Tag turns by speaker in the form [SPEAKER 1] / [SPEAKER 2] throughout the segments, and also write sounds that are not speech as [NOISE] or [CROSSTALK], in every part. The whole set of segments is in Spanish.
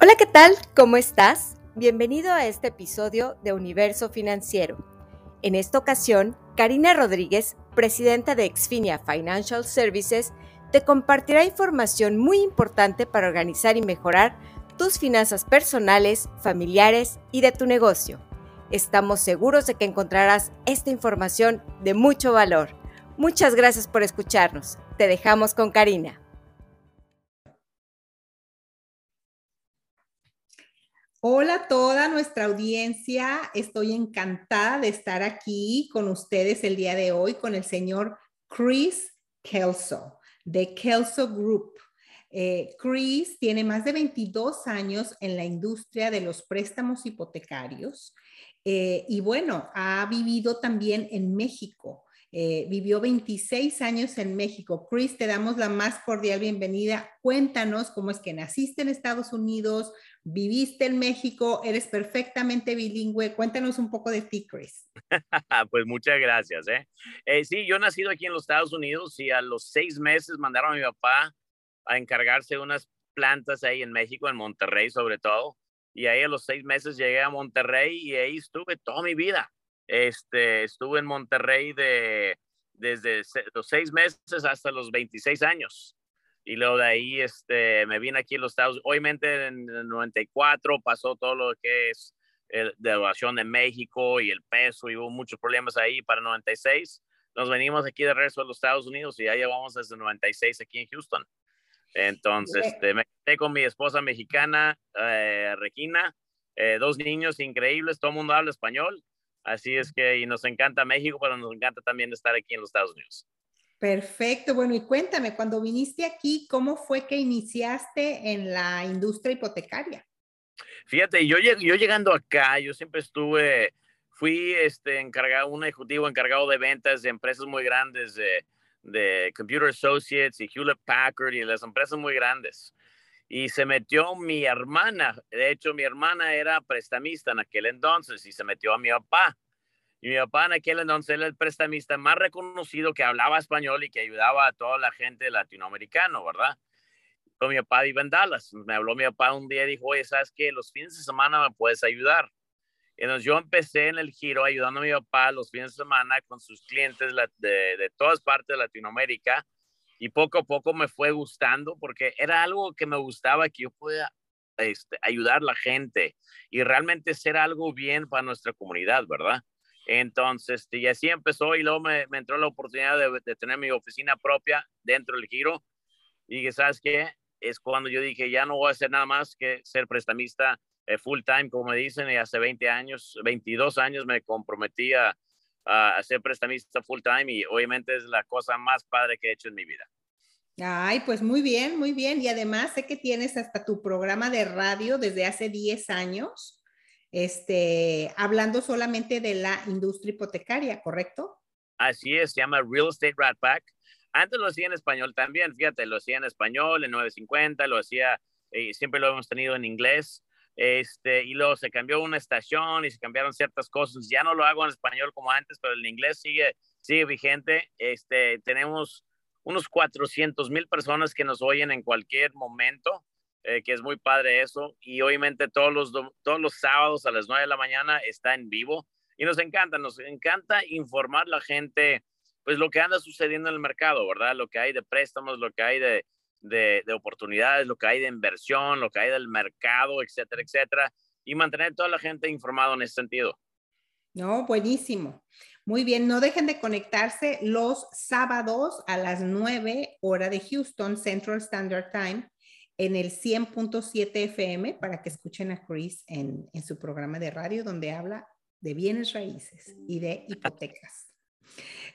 [SPEAKER 1] Hola, ¿qué tal? ¿Cómo estás? Bienvenido a este episodio de Universo Financiero. En esta ocasión, Karina Rodríguez, presidenta de Exfinia Financial Services, te compartirá información muy importante para organizar y mejorar tus finanzas personales, familiares y de tu negocio. Estamos seguros de que encontrarás esta información de mucho valor. Muchas gracias por escucharnos. Te dejamos con Karina.
[SPEAKER 2] Hola a toda nuestra audiencia. Estoy encantada de estar aquí con ustedes el día de hoy con el señor Chris Kelso de Kelso Group. Eh, Chris tiene más de 22 años en la industria de los préstamos hipotecarios eh, y bueno, ha vivido también en México. Eh, vivió 26 años en México. Chris, te damos la más cordial bienvenida. Cuéntanos cómo es que naciste en Estados Unidos, viviste en México, eres perfectamente bilingüe. Cuéntanos un poco de ti, Chris. [LAUGHS]
[SPEAKER 3] pues muchas gracias. ¿eh? ¿eh? sí, yo nacido aquí en los Estados Unidos y a los seis meses mandaron a mi papá a encargarse de unas plantas ahí en México, en Monterrey sobre todo. Y ahí a los seis meses llegué a Monterrey y ahí estuve toda mi vida. Este, estuve en Monterrey de, desde los seis meses hasta los 26 años. Y luego de ahí este, me vine aquí a los Estados Unidos. Obviamente en el 94 pasó todo lo que es la devaluación de México y el peso y hubo muchos problemas ahí para 96. Nos venimos aquí de regreso a los Estados Unidos y ya llevamos desde 96 aquí en Houston. Entonces, este, me quedé con mi esposa mexicana, eh, Regina, eh, dos niños increíbles, todo el mundo habla español Así es que, y nos encanta México, pero nos encanta también estar aquí en los Estados Unidos.
[SPEAKER 2] Perfecto. Bueno, y cuéntame, cuando viniste aquí, ¿cómo fue que iniciaste en la industria hipotecaria?
[SPEAKER 3] Fíjate, yo, yo llegando acá, yo siempre estuve, fui este, encargado, un ejecutivo encargado de ventas de empresas muy grandes, de, de Computer Associates y Hewlett Packard y las empresas muy grandes y se metió mi hermana. De hecho, mi hermana era prestamista en aquel entonces y se metió a mi papá. Y mi papá en aquel entonces era el prestamista más reconocido que hablaba español y que ayudaba a toda la gente latinoamericana, ¿verdad? Pero mi papá vive en Dallas. Me habló mi papá un día y dijo, oye, ¿sabes qué? Los fines de semana me puedes ayudar. Entonces yo empecé en el giro ayudando a mi papá los fines de semana con sus clientes de, todas partes de Latinoamérica y poco a poco me fue gustando porque era algo que me gustaba que yo pueda este, ayudar a la gente y realmente ser algo bien para nuestra comunidad, ¿verdad? Entonces, este, y así empezó y luego me, entró la oportunidad de, tener mi oficina propia dentro del giro y que, ¿sabes qué? Es cuando yo dije, ya no voy a hacer nada más que ser prestamista eh, full time, como dicen, y hace 20 años, 22 años me comprometí a, a ser prestamista full time y obviamente es la cosa más padre que he hecho en mi vida.
[SPEAKER 2] Ay, pues muy bien, muy bien. Y además sé que tienes hasta tu programa de radio desde hace 10 años, este, hablando solamente de la industria hipotecaria, ¿correcto?
[SPEAKER 3] Así es, se llama Real Estate Rat Pack. Antes lo hacía en español también, fíjate, lo hacía en español, en 950, lo hacía, eh, siempre lo hemos tenido en inglés, este, y luego se cambió una estación y se cambiaron ciertas cosas. Ya no lo hago en español como antes, pero el inglés sigue, sigue vigente. Este, tenemos unos 400 mil personas que nos oyen en cualquier momento, eh, que es muy padre eso. Y obviamente todos los, todos los sábados a las 9 de la mañana está en vivo. Y nos encanta, nos encanta informar la gente, pues lo que anda sucediendo en el mercado, ¿verdad? Lo que hay de préstamos, lo que hay de, de, oportunidades, lo que hay de inversión, lo que hay del mercado, etcétera, etcétera, y mantener toda la gente informada en ese sentido.
[SPEAKER 2] No, buenísimo. Muy bien, no dejen de conectarse los sábados a las 9 hora de Houston Central Standard Time en el 100.7 FM para que escuchen a Chris en, su programa de radio donde habla de bienes raíces y de hipotecas.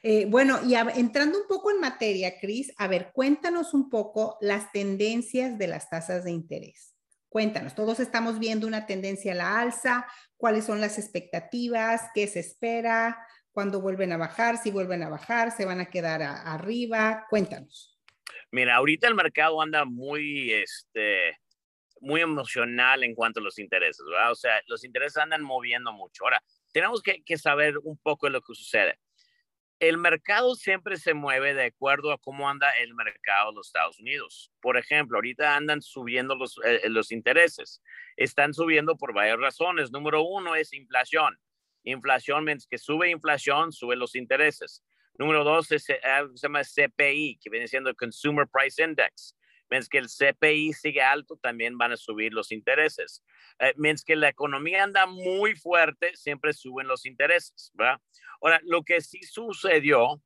[SPEAKER 2] Eh, bueno, y entrando un poco en materia, Cris, a ver, cuéntanos un poco las tendencias de las tasas de interés. Cuéntanos, todos estamos viendo una tendencia a la alza, cuáles son las expectativas, qué se espera, cuándo vuelven a bajar, si vuelven a bajar, se van a quedar arriba, cuéntanos.
[SPEAKER 3] Mira, ahorita el mercado anda muy, este, muy emocional en cuanto a los intereses, ¿verdad? O sea, los intereses andan moviendo mucho. Ahora, tenemos que, que saber un poco de lo que sucede el mercado siempre se mueve de acuerdo a cómo anda el mercado de los Estados Unidos. Por ejemplo, ahorita andan subiendo los, eh, los intereses. Están subiendo por varias razones. Número uno es inflación. Inflación, mientras que sube inflación, sube los intereses. Número dos es algo que se llama CPI, que viene siendo Consumer Price Index. Mientras que el CPI sigue alto, también van a subir los intereses. Eh, mientras que la economía anda muy fuerte, siempre suben los intereses, ¿verdad? Ahora, lo que sí sucedió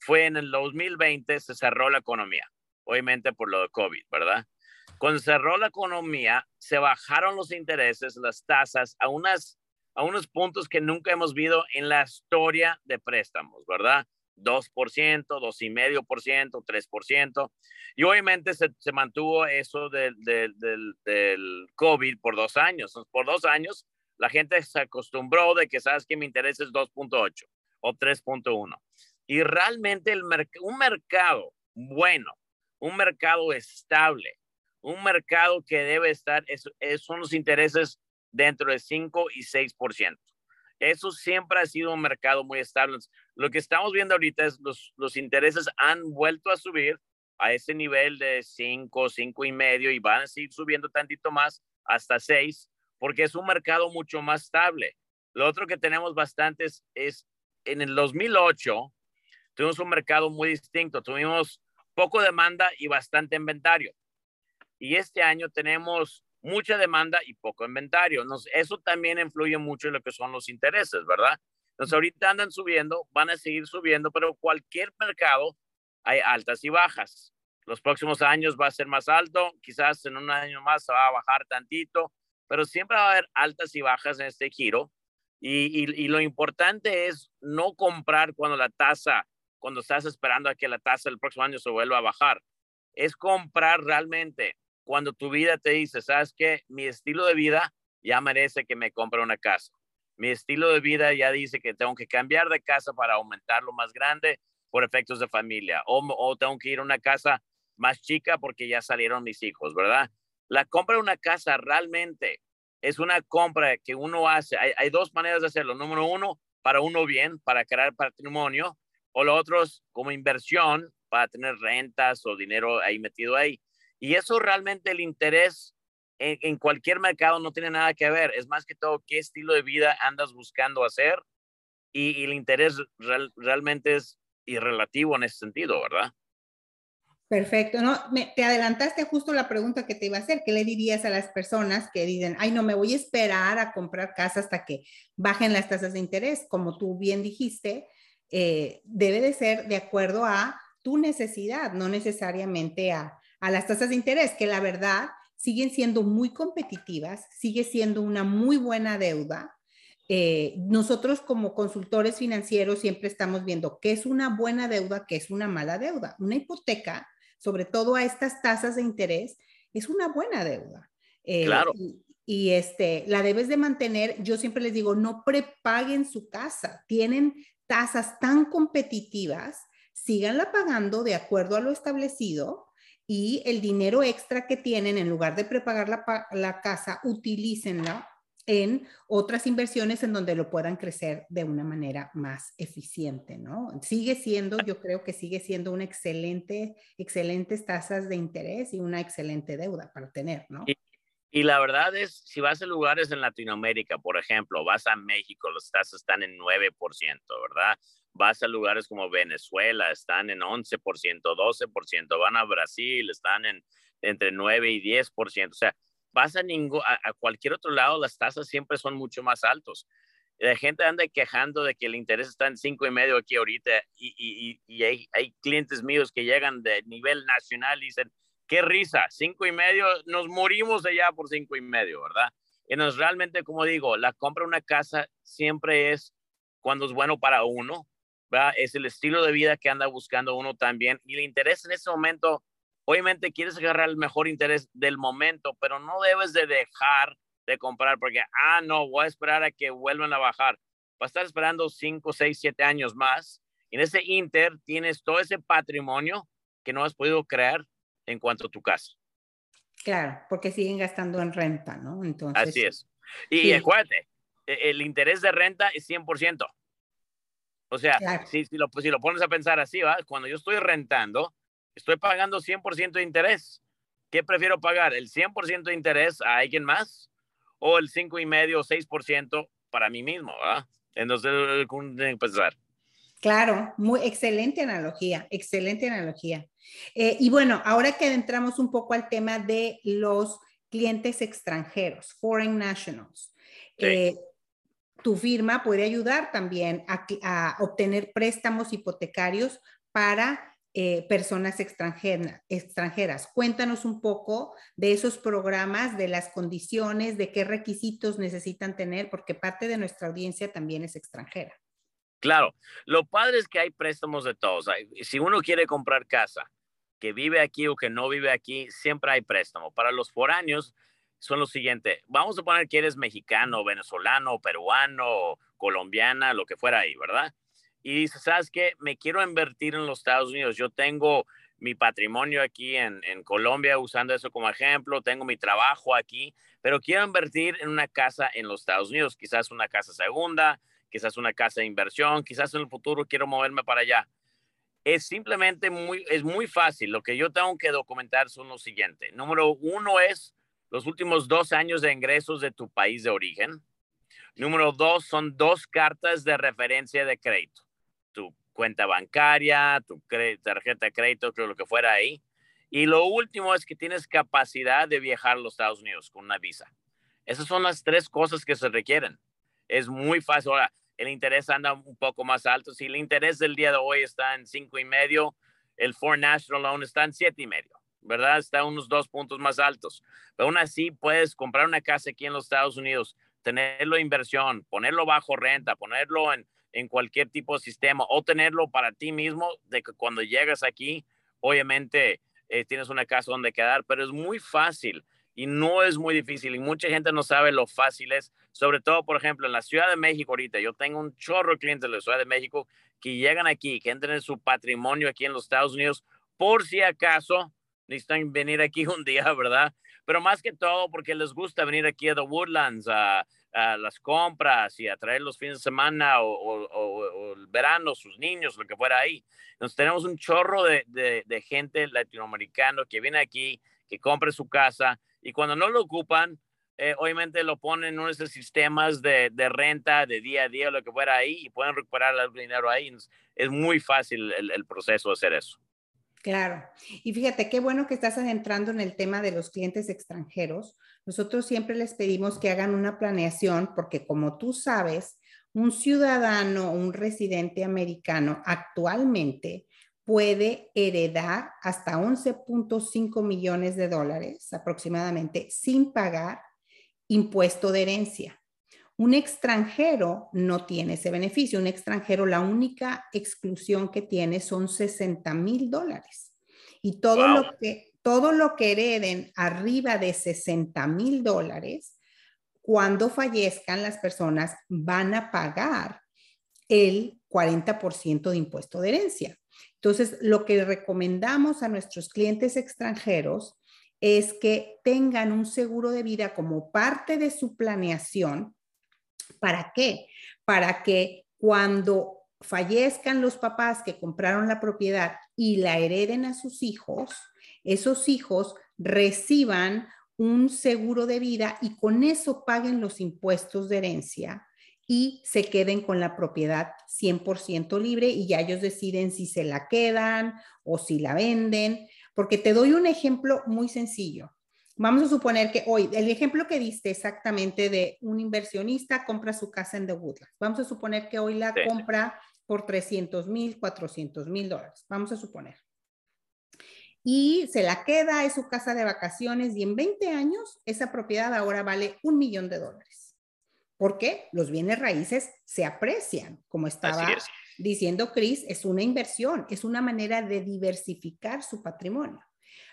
[SPEAKER 3] fue en el 2020 se cerró la economía, obviamente por lo de COVID, ¿verdad? Cuando cerró la economía, se bajaron los intereses, las tasas a, unas, a unos puntos que nunca hemos visto en la historia de préstamos, ¿verdad? 2%, 2,5%, 3%. Y obviamente se, se mantuvo eso del, del, del, COVID por dos años. Por dos años la gente se acostumbró de que sabes que mi interés es 2.8 o 3.1. Y realmente el un mercado bueno, un mercado estable, un mercado que debe estar, es, son los intereses dentro de 5 y 6%. Eso siempre ha sido un mercado muy estable. Lo que estamos viendo ahorita es los, los intereses han vuelto a subir a ese nivel de 5, 5 y medio y van a seguir subiendo tantito más hasta 6 porque es un mercado mucho más estable. Lo otro que tenemos bastantes es en el 2008 tuvimos un mercado muy distinto. Tuvimos poco demanda y bastante inventario. Y este año tenemos mucha demanda y poco inventario. eso también influye mucho en lo que son los intereses, ¿verdad? Entonces ahorita andan subiendo, van a seguir subiendo, pero cualquier mercado hay altas y bajas. Los próximos años va a ser más alto, quizás en un año más se va a bajar tantito, pero siempre va a haber altas y bajas en este giro. Y, lo importante es no comprar cuando la tasa, cuando estás esperando a que la tasa el próximo año se vuelva a bajar. Es comprar realmente cuando tu vida te dice, sabes que mi estilo de vida ya merece que me compre una casa. Mi estilo de vida ya dice que tengo que cambiar de casa para aumentarlo más grande por efectos de familia. O, o tengo que ir a una casa más chica porque ya salieron mis hijos, ¿verdad? La compra de una casa realmente es una compra que uno hace. Hay, hay, dos maneras de hacerlo. Número uno, para uno bien, para crear patrimonio, o lo otro es como inversión para tener rentas o dinero ahí metido ahí. Y eso realmente el interés en, cualquier mercado no tiene nada que ver. Es más que todo qué estilo de vida andas buscando hacer y, el interés realmente es irrelativo en ese sentido, ¿verdad?
[SPEAKER 2] Perfecto, ¿no? te adelantaste justo la pregunta que te iba a hacer. ¿Qué le dirías a las personas que dicen, ay, no, me voy a esperar a comprar casa hasta que bajen las tasas de interés? Como tú bien dijiste, eh, debe de ser de acuerdo a tu necesidad, no necesariamente a, a las tasas de interés, que la verdad siguen siendo muy competitivas, sigue siendo una muy buena deuda. Eh, nosotros como consultores financieros siempre estamos viendo qué es una buena deuda, qué es una mala deuda. Una hipoteca, sobre todo a estas tasas de interés, es una buena deuda.
[SPEAKER 3] Eh, claro.
[SPEAKER 2] Y, y, este, la debes de mantener, yo siempre les digo, no prepaguen su casa, tienen tasas tan competitivas, síganla pagando de acuerdo a lo establecido y el dinero extra que tienen, en lugar de prepagar la, la casa, utilícenla en otras inversiones en donde lo puedan crecer de una manera más eficiente, ¿no? Sigue siendo, yo creo que sigue siendo una excelente, excelentes tasas de interés y una excelente deuda para tener, ¿no?
[SPEAKER 3] Y, y, la verdad es, si vas a lugares en Latinoamérica, por ejemplo, vas a México, las tasas están en 9%, ¿verdad? Vas a lugares como Venezuela, están en 11%, 12%, van a Brasil, están en entre 9 y 10%, o sea, vas a, a, cualquier otro lado, las tasas siempre son mucho más altos. La gente anda quejando de que el interés está en cinco y medio aquí ahorita y, y, y hay, hay, clientes míos que llegan de nivel nacional y dicen, qué risa, cinco y medio, nos morimos allá por cinco y medio, ¿verdad? Y nos realmente, como digo, la compra de una casa siempre es cuando es bueno para uno, es el estilo de vida que anda buscando uno también y le interesa en ese momento. Obviamente quieres agarrar el mejor interés del momento, pero no debes de dejar de comprar porque, ah, no, voy a esperar a que vuelvan a bajar. Va a estar esperando 5, 6, 7 años más. Y en ese inter tienes todo ese patrimonio que no has podido crear en cuanto a tu casa.
[SPEAKER 2] Claro, porque siguen gastando en renta, ¿no? Entonces,
[SPEAKER 3] Así es. Y, acuérdate, e, el interés de renta es 100%. O sea, si, si, lo, si lo pones a pensar así, ¿va? cuando yo estoy rentando, estoy pagando 100% de interés. ¿Qué prefiero pagar? ¿El 100% de interés a alguien más o el 5,5 o 6% para mí mismo? ¿va? Entonces, tiene que pensar.
[SPEAKER 2] Claro, muy excelente analogía, excelente analogía. Eh, y bueno, ahora que entramos un poco al tema de los clientes extranjeros, foreign nationals, eh, tu firma puede ayudar también a, obtener préstamos hipotecarios para eh, personas extranjeras. Cuéntanos un poco de esos programas, de las condiciones, de qué requisitos necesitan tener, porque parte de nuestra audiencia también es extranjera.
[SPEAKER 3] Claro, lo padre es que hay préstamos de todos. Si uno quiere comprar casa, que vive aquí o que no vive aquí, siempre hay préstamo. Para los foráneos son lo siguiente, vamos a poner que eres mexicano, venezolano, peruano, colombiana, lo que fuera ahí, ¿verdad? Y dices, ¿sabes qué? Me quiero invertir en los Estados Unidos. Yo tengo mi patrimonio aquí en, en Colombia, usando eso como ejemplo, tengo mi trabajo aquí, pero quiero invertir en una casa en los Estados Unidos, quizás una casa segunda, quizás una casa de inversión, quizás en el futuro quiero moverme para allá. Es simplemente muy, es muy fácil. Lo que yo tengo que documentar son lo siguiente. Número uno es los últimos dos años de ingresos de tu país de origen. Número dos son dos cartas de referencia de crédito. Tu cuenta bancaria, tu tarjeta de crédito, lo que fuera ahí. Y lo último es que tienes capacidad de viajar a los Estados Unidos con una visa. Esas son las tres cosas que se requieren es muy fácil. Ahora, el interés anda un poco más alto. Si el interés del día de hoy está en cinco y medio, el Foreign National Loan está en siete y medio, ¿verdad? Está unos dos puntos más altos. Pero aún así puedes comprar una casa aquí en los Estados Unidos, tenerlo en inversión, ponerlo bajo renta, ponerlo en, en cualquier tipo de sistema o tenerlo para ti mismo de que cuando llegas aquí, obviamente eh, tienes una casa donde quedar, pero es muy fácil y no es muy difícil y mucha gente no sabe lo fácil es, sobre todo, por ejemplo, en la Ciudad de México ahorita, yo tengo un chorro de clientes de la Ciudad de México que llegan aquí, que entran en su patrimonio aquí en los Estados Unidos, por si acaso necesitan venir aquí [LAUGHS] un día, ¿verdad? Pero más que todo porque les gusta venir aquí a The Woodlands a, las compras y a traer los fines de semana o, el verano, sus niños, lo que fuera ahí. Entonces tenemos un chorro de, de gente latinoamericana que viene aquí, que compre su casa, y cuando no lo ocupan, eh, obviamente lo ponen en uno de esos sistemas de, de, renta, de día a día, lo que fuera ahí, y pueden recuperar el dinero ahí. Es muy fácil el, el, proceso de hacer eso.
[SPEAKER 2] Claro. Y fíjate, qué bueno que estás adentrando en el tema de los clientes extranjeros. Nosotros siempre les pedimos que hagan una planeación porque como tú sabes, un ciudadano, un residente americano actualmente puede heredar hasta 11.5 millones de dólares aproximadamente sin pagar impuesto de herencia. Un extranjero no tiene ese beneficio. Un extranjero, la única exclusión que tiene son 60 mil dólares. Y todo, lo que, todo lo que hereden arriba de 60 mil dólares, cuando fallezcan las personas van a pagar el 40% de impuesto de herencia. Entonces, lo que recomendamos a nuestros clientes extranjeros es que tengan un seguro de vida como parte de su planeación. ¿Para qué? Para que cuando fallezcan los papás que compraron la propiedad y la hereden a sus hijos, esos hijos reciban un seguro de vida y con eso paguen los impuestos de herencia y se queden con la propiedad 100% libre y ya ellos deciden si se la quedan o si la venden. Porque te doy un ejemplo muy sencillo. Vamos a suponer que hoy, el ejemplo que diste exactamente de un inversionista compra su casa en The Woodlands. Vamos a suponer que hoy la compra por 300 mil, 400 mil dólares. Vamos a suponer. Y se la queda, es su casa de vacaciones y en 20 años esa propiedad ahora vale un millón de dólares porque los bienes raíces se aprecian, como estaba diciendo Chris, es una inversión, es una manera de diversificar su patrimonio.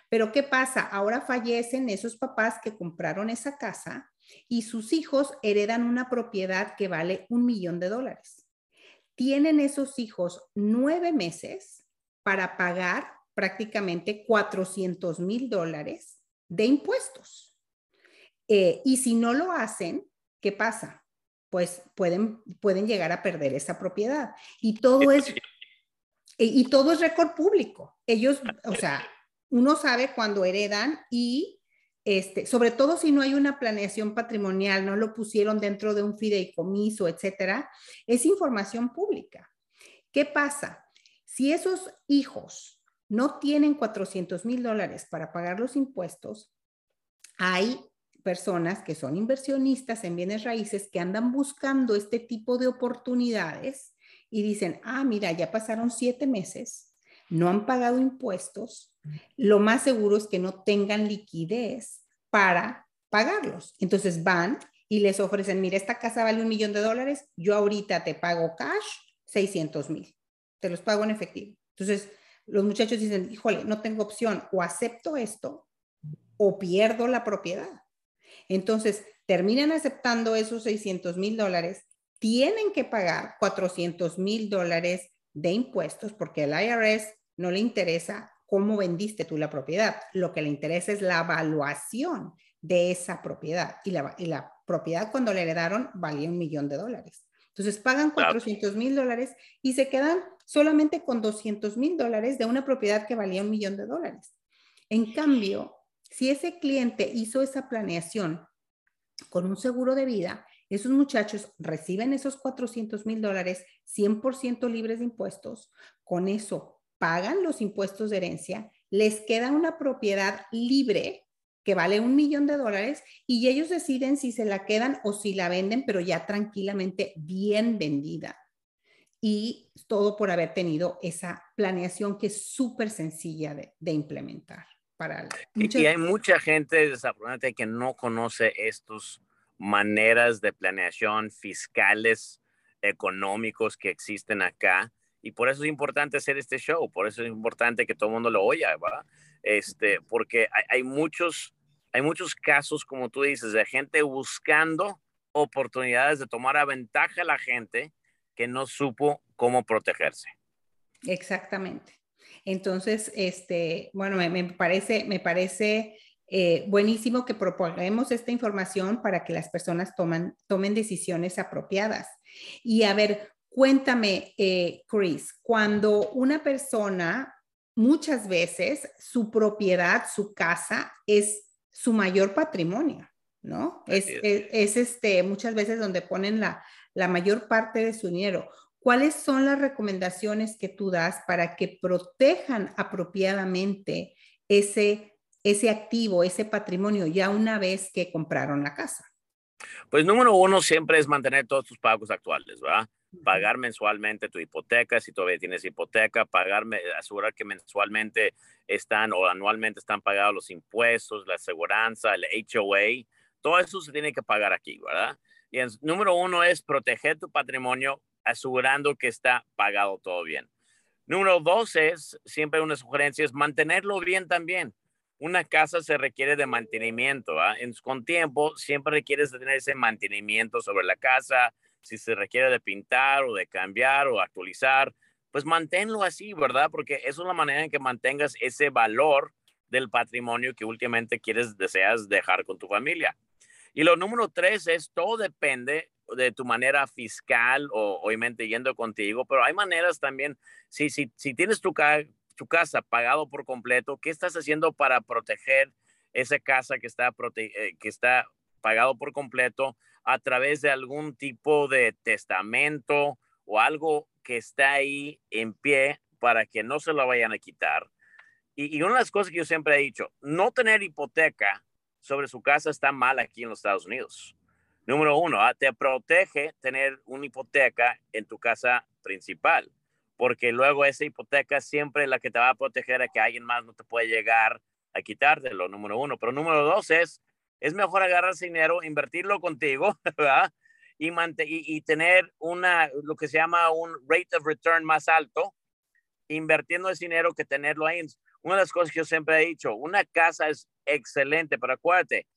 [SPEAKER 2] Pero ¿qué pasa? Ahora fallecen esos papás que compraron esa casa y sus hijos heredan una propiedad que vale un millón de dólares. Tienen esos hijos nueve meses para pagar prácticamente 400 mil dólares de impuestos. Eh, y si no lo hacen, ¿qué pasa? pues pueden, pueden llegar a perder esa propiedad. Y todo es, y, todo es récord público. Ellos, o sea, uno sabe cuando heredan y este, sobre todo si no hay una planeación patrimonial, no lo pusieron dentro de un fideicomiso, etcétera, es información pública. ¿Qué pasa? Si esos hijos no tienen 400 mil dólares para pagar los impuestos, hay personas que son inversionistas en bienes raíces que andan buscando este tipo de oportunidades y dicen, ah, mira, ya pasaron siete meses, no han pagado impuestos, lo más seguro es que no tengan liquidez para pagarlos. Entonces van y les ofrecen, mira, esta casa vale un millón de dólares, yo ahorita te pago cash 600 mil, te los pago en efectivo. Entonces, los muchachos dicen, híjole, no tengo opción, o acepto esto o pierdo la propiedad. Entonces, terminan aceptando esos 600 mil dólares, tienen que pagar 400 mil dólares de impuestos porque al IRS no le interesa cómo vendiste tú la propiedad. Lo que le interesa es la evaluación de esa propiedad. Y la, y la propiedad cuando le heredaron valía un millón de dólares. Entonces pagan 400 mil dólares y se quedan solamente con 200 mil dólares de una propiedad que valía un millón de dólares. En cambio, si ese cliente hizo esa planeación con un seguro de vida, esos muchachos reciben esos 400 mil dólares 100% libres de impuestos. Con eso pagan los impuestos de herencia, les queda una propiedad libre que vale un millón de dólares y ellos deciden si se la quedan o si la venden, pero ya tranquilamente bien vendida. Y todo por haber tenido esa planeación que es súper sencilla de, implementar. Para
[SPEAKER 3] Y hay mucha gente desafortunadamente que no conoce estos maneras de planeación fiscales, económicos que existen acá. Y por eso es importante hacer este show, por eso es importante que todo el mundo lo oiga, ¿verdad? Este, porque hay, muchos, hay muchos casos, como tú dices, de gente buscando oportunidades de tomar a ventaja a la gente que no supo cómo protegerse.
[SPEAKER 2] Exactamente. Entonces, este, bueno, me, parece, me parece eh, buenísimo que proponemos esta información para que las personas tomen decisiones apropiadas. Y a ver, cuéntame, eh, Chris, cuando una persona, muchas veces su propiedad, su casa, es su mayor patrimonio, ¿no? Es, este, muchas veces donde ponen la, la mayor parte de su dinero. ¿Cuáles son las recomendaciones que tú das para que protejan apropiadamente ese ese activo, ese patrimonio, ya una vez que compraron la casa?
[SPEAKER 3] Pues número uno siempre es mantener todos tus pagos actuales, ¿verdad? Pagar mensualmente tu hipoteca, si todavía tienes hipoteca, pagarme, asegurar que mensualmente están o anualmente están pagados los impuestos, la aseguranza, el HOA, todo eso se tiene que pagar aquí, ¿verdad? Y el número uno es proteger tu patrimonio asegurando que está pagado todo bien. Número dos es, siempre una sugerencia, es mantenerlo bien también una casa se requiere de mantenimiento. con tiempo siempre requieres de tener ese mantenimiento sobre la casa. Si se requiere de pintar o de cambiar o actualizar, pues manténlo así, ¿verdad? Porque eso es la manera en que mantengas ese valor del patrimonio que últimamente quieres, deseas dejar con tu familia. Y lo número tres es, todo depende de tu manera fiscal o obviamente yendo contigo, pero hay maneras también, si, si, si tienes tu, tu casa pagado por completo, ¿qué estás haciendo para proteger esa casa que está, eh, que está pagado por completo a través de algún tipo de testamento o algo que está ahí en pie para que no se lo vayan a quitar? Y, una de las cosas que yo siempre he dicho, no tener hipoteca sobre su casa está mal aquí en los Estados Unidos. Número uno, ah, te protege tener una hipoteca en tu casa principal porque luego esa hipoteca siempre es la que te va a proteger a que alguien más no te puede llegar a quitártelo, número uno. Pero número dos es, es mejor agarrar ese dinero, invertirlo contigo, [LAUGHS] ¿verdad? Y, y, tener una, lo que se llama un rate of return más alto, invirtiendo ese dinero que tenerlo ahí. Una de las cosas que yo siempre he dicho, una casa es excelente, pero acuérdate,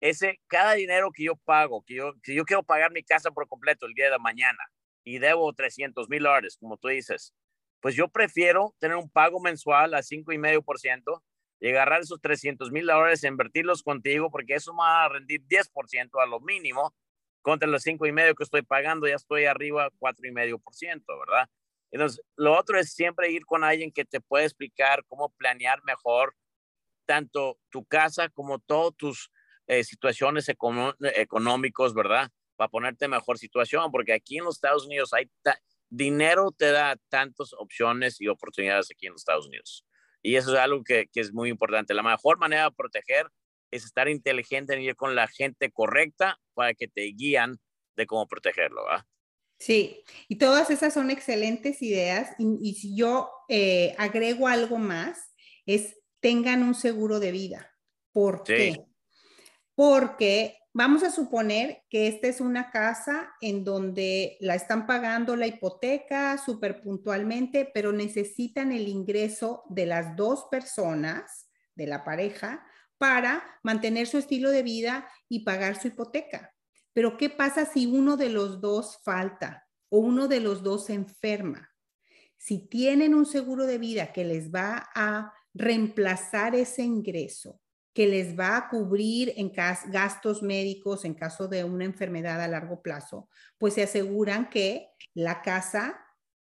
[SPEAKER 3] ese, cada dinero que yo pago, que yo, que yo quiero pagar mi casa por completo el día de mañana, y debo 300 mil dólares, como tú dices, pues yo prefiero tener un pago mensual a 5,5% y agarrar esos 300 mil dólares e invertirlos contigo, porque eso me va a rendir 10% a lo mínimo contra los cinco y medio que estoy pagando, ya estoy arriba cuatro y medio por ciento, ¿verdad? Entonces, lo otro es siempre ir con alguien que te pueda explicar cómo planear mejor tanto tu casa como todas tus eh, situaciones económicas, ¿verdad? Para ponerte en mejor situación, porque aquí en los Estados Unidos hay dinero te da tantas opciones y oportunidades aquí en los Estados Unidos. Y eso es algo que, que es muy importante. La mejor manera de proteger es estar inteligente y ir con la gente correcta para que te guían de cómo protegerlo, ¿va?
[SPEAKER 2] Sí, y todas esas son excelentes ideas. Y, si yo eh, agrego algo más, es tengan un seguro de vida. ¿Por qué? Porque vamos a suponer que esta es una casa en donde la están pagando la hipoteca súper puntualmente, pero necesitan el ingreso de las dos personas, de la pareja, para mantener su estilo de vida y pagar su hipoteca. Pero ¿qué pasa si uno de los dos falta o uno de los dos se enferma? Si tienen un seguro de vida que les va a reemplazar ese ingreso, que les va a cubrir en gastos médicos en caso de una enfermedad a largo plazo, pues se aseguran que la casa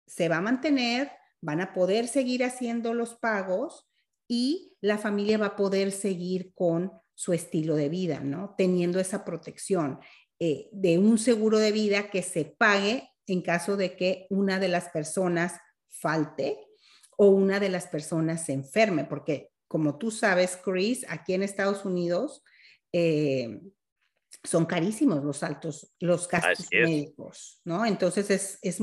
[SPEAKER 2] se va a mantener, van a poder seguir haciendo los pagos y la familia va a poder seguir con su estilo de vida, ¿no? Teniendo esa protección eh, de un seguro de vida que se pague en caso de que una de las personas falte o una de las personas se enferme, porque como tú sabes, Chris, aquí en Estados Unidos eh, son carísimos los altos, los gastos médicos, ¿no? Entonces es, es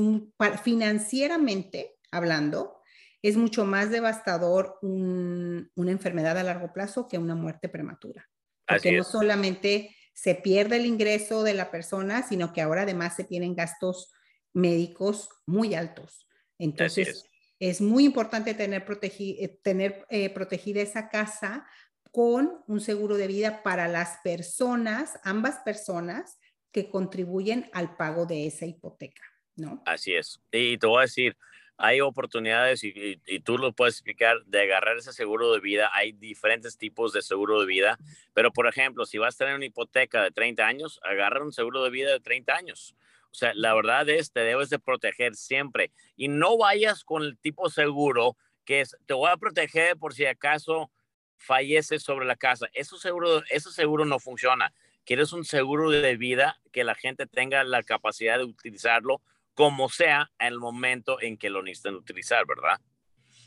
[SPEAKER 2] financieramente hablando, es mucho más devastador una enfermedad a largo plazo que una muerte prematura. Porque no solamente se pierde el ingreso de la persona, sino que ahora además se tienen gastos médicos muy altos. Entonces, es. muy importante tener, eh, eh, protegida esa casa con un seguro de vida para las personas, ambas personas que contribuyen al pago de esa hipoteca, ¿no?
[SPEAKER 3] Así es. Y te voy a decir, hay oportunidades y, tú lo puedes explicar de agarrar ese seguro de vida. Hay diferentes tipos de seguro de vida, pero por ejemplo, si vas a tener una hipoteca de 30 años, agarra un seguro de vida de 30 años. O sea, la verdad es, te debes de proteger siempre y no vayas con el tipo seguro que es, te voy a proteger por si acaso falleces sobre la casa. Eso seguro, eso seguro no funciona. Quieres un seguro de vida que la gente tenga la capacidad de utilizarlo como sea en el momento en que lo necesiten utilizar, ¿verdad?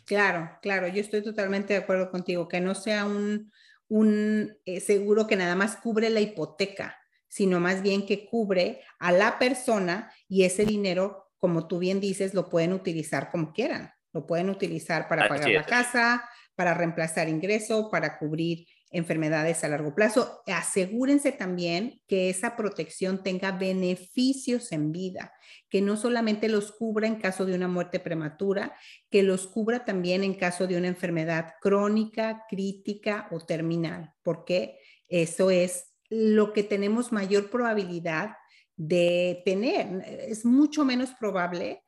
[SPEAKER 2] Claro, claro, yo estoy totalmente de acuerdo contigo, que no sea un, un eh, seguro que nada más cubre la hipoteca, sino más bien que cubre a la persona y ese dinero, como tú bien dices, lo pueden utilizar como quieran. Lo pueden utilizar para pagar la casa, para reemplazar ingreso, para cubrir enfermedades a largo plazo. Asegúrense también que esa protección tenga beneficios en vida, que no solamente los cubra en caso de una muerte prematura, que los cubra también en caso de una enfermedad crónica, crítica o terminal, porque eso es lo que tenemos mayor probabilidad de tener. Es mucho menos probable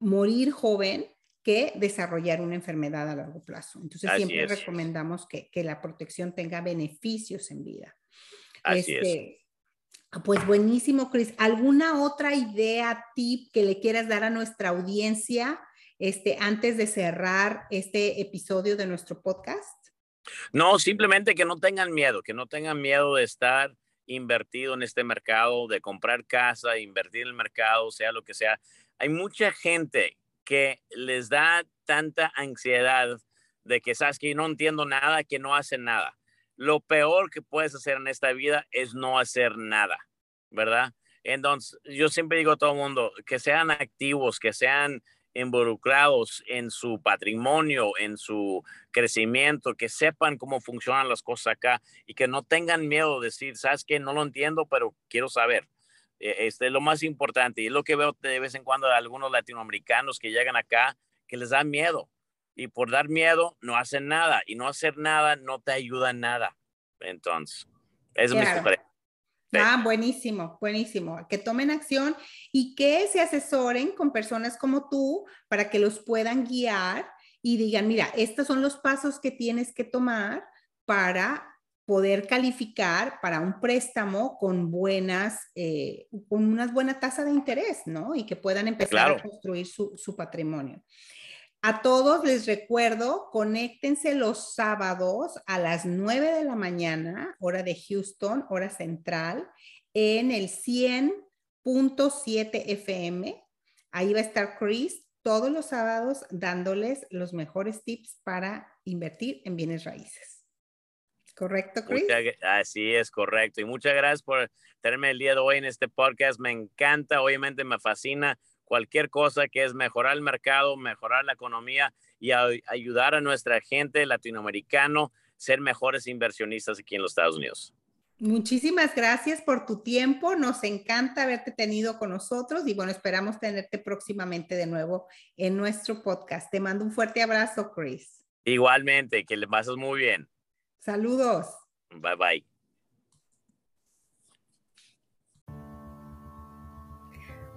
[SPEAKER 2] morir joven que desarrollar una enfermedad a largo plazo. Entonces, siempre recomendamos que, la protección tenga beneficios en vida.
[SPEAKER 3] Así es.
[SPEAKER 2] Este, pues buenísimo, Chris. ¿Alguna otra idea, tip que le quieras dar a nuestra audiencia este, antes de cerrar este episodio de nuestro podcast?
[SPEAKER 3] No, simplemente que no tengan miedo, que no tengan miedo de estar invertido en este mercado, de comprar casa, invertir en el mercado, sea lo que sea. Hay mucha gente que les da tanta ansiedad de que sabes que no entiendo nada, que no hacen nada. Lo peor que puedes hacer en esta vida es no hacer nada, ¿verdad? Entonces, yo siempre digo a todo el mundo que sean activos, que sean involucrados en su patrimonio, en su crecimiento, que sepan cómo funcionan las cosas acá y que no tengan miedo de decir, sabes que no lo entiendo, pero quiero saber. E, este es lo más importante y es lo que veo de vez en cuando de algunos latinoamericanos que llegan acá que les da miedo y por dar miedo no hacen nada y no hacer nada no te ayuda en nada. Entonces, es mi.
[SPEAKER 2] Ah, buenísimo, buenísimo. Que tomen acción y que se asesoren con personas como tú para que los puedan guiar y digan, mira, estos son los pasos que tienes que tomar para poder calificar para un préstamo con buenas, eh, con una buena tasa de interés, ¿no? Y que puedan empezar a construir su, su patrimonio. A todos les recuerdo, conéctense los sábados a las 9 de la mañana, hora de Houston, hora central, en el 100.7 FM. Ahí va a estar Chris todos los sábados dándoles los mejores tips para invertir en bienes raíces. ¿Correcto, Chris?
[SPEAKER 3] así es, correcto. Y muchas gracias por tenerme el día de hoy en este podcast. Me encanta, obviamente me fascina cualquier cosa que es mejorar el mercado, mejorar la economía y ayudar a nuestra gente latinoamericano ser mejores inversionistas aquí en los Estados Unidos.
[SPEAKER 2] Muchísimas gracias por tu tiempo. Nos encanta haberte tenido con nosotros y bueno, esperamos tenerte próximamente de nuevo en nuestro podcast. Te mando un fuerte abrazo, Chris.
[SPEAKER 3] Igualmente, que le pases muy bien.
[SPEAKER 2] Saludos.
[SPEAKER 3] Bye bye.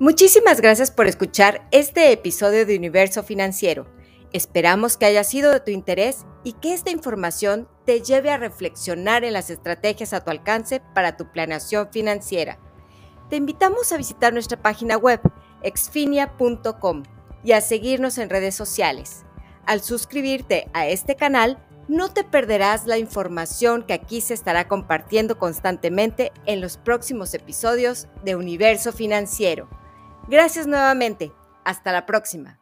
[SPEAKER 1] Muchísimas gracias por escuchar este episodio de Universo Financiero. Esperamos que haya sido de tu interés y que esta información te lleve a reflexionar en las estrategias a tu alcance para tu planeación financiera. Te invitamos a visitar nuestra página web exfinia.com y a seguirnos en redes sociales. Al suscribirte a este canal, no te perderás la información que aquí se estará compartiendo constantemente en los próximos episodios de Universo Financiero. Gracias nuevamente. Hasta la próxima.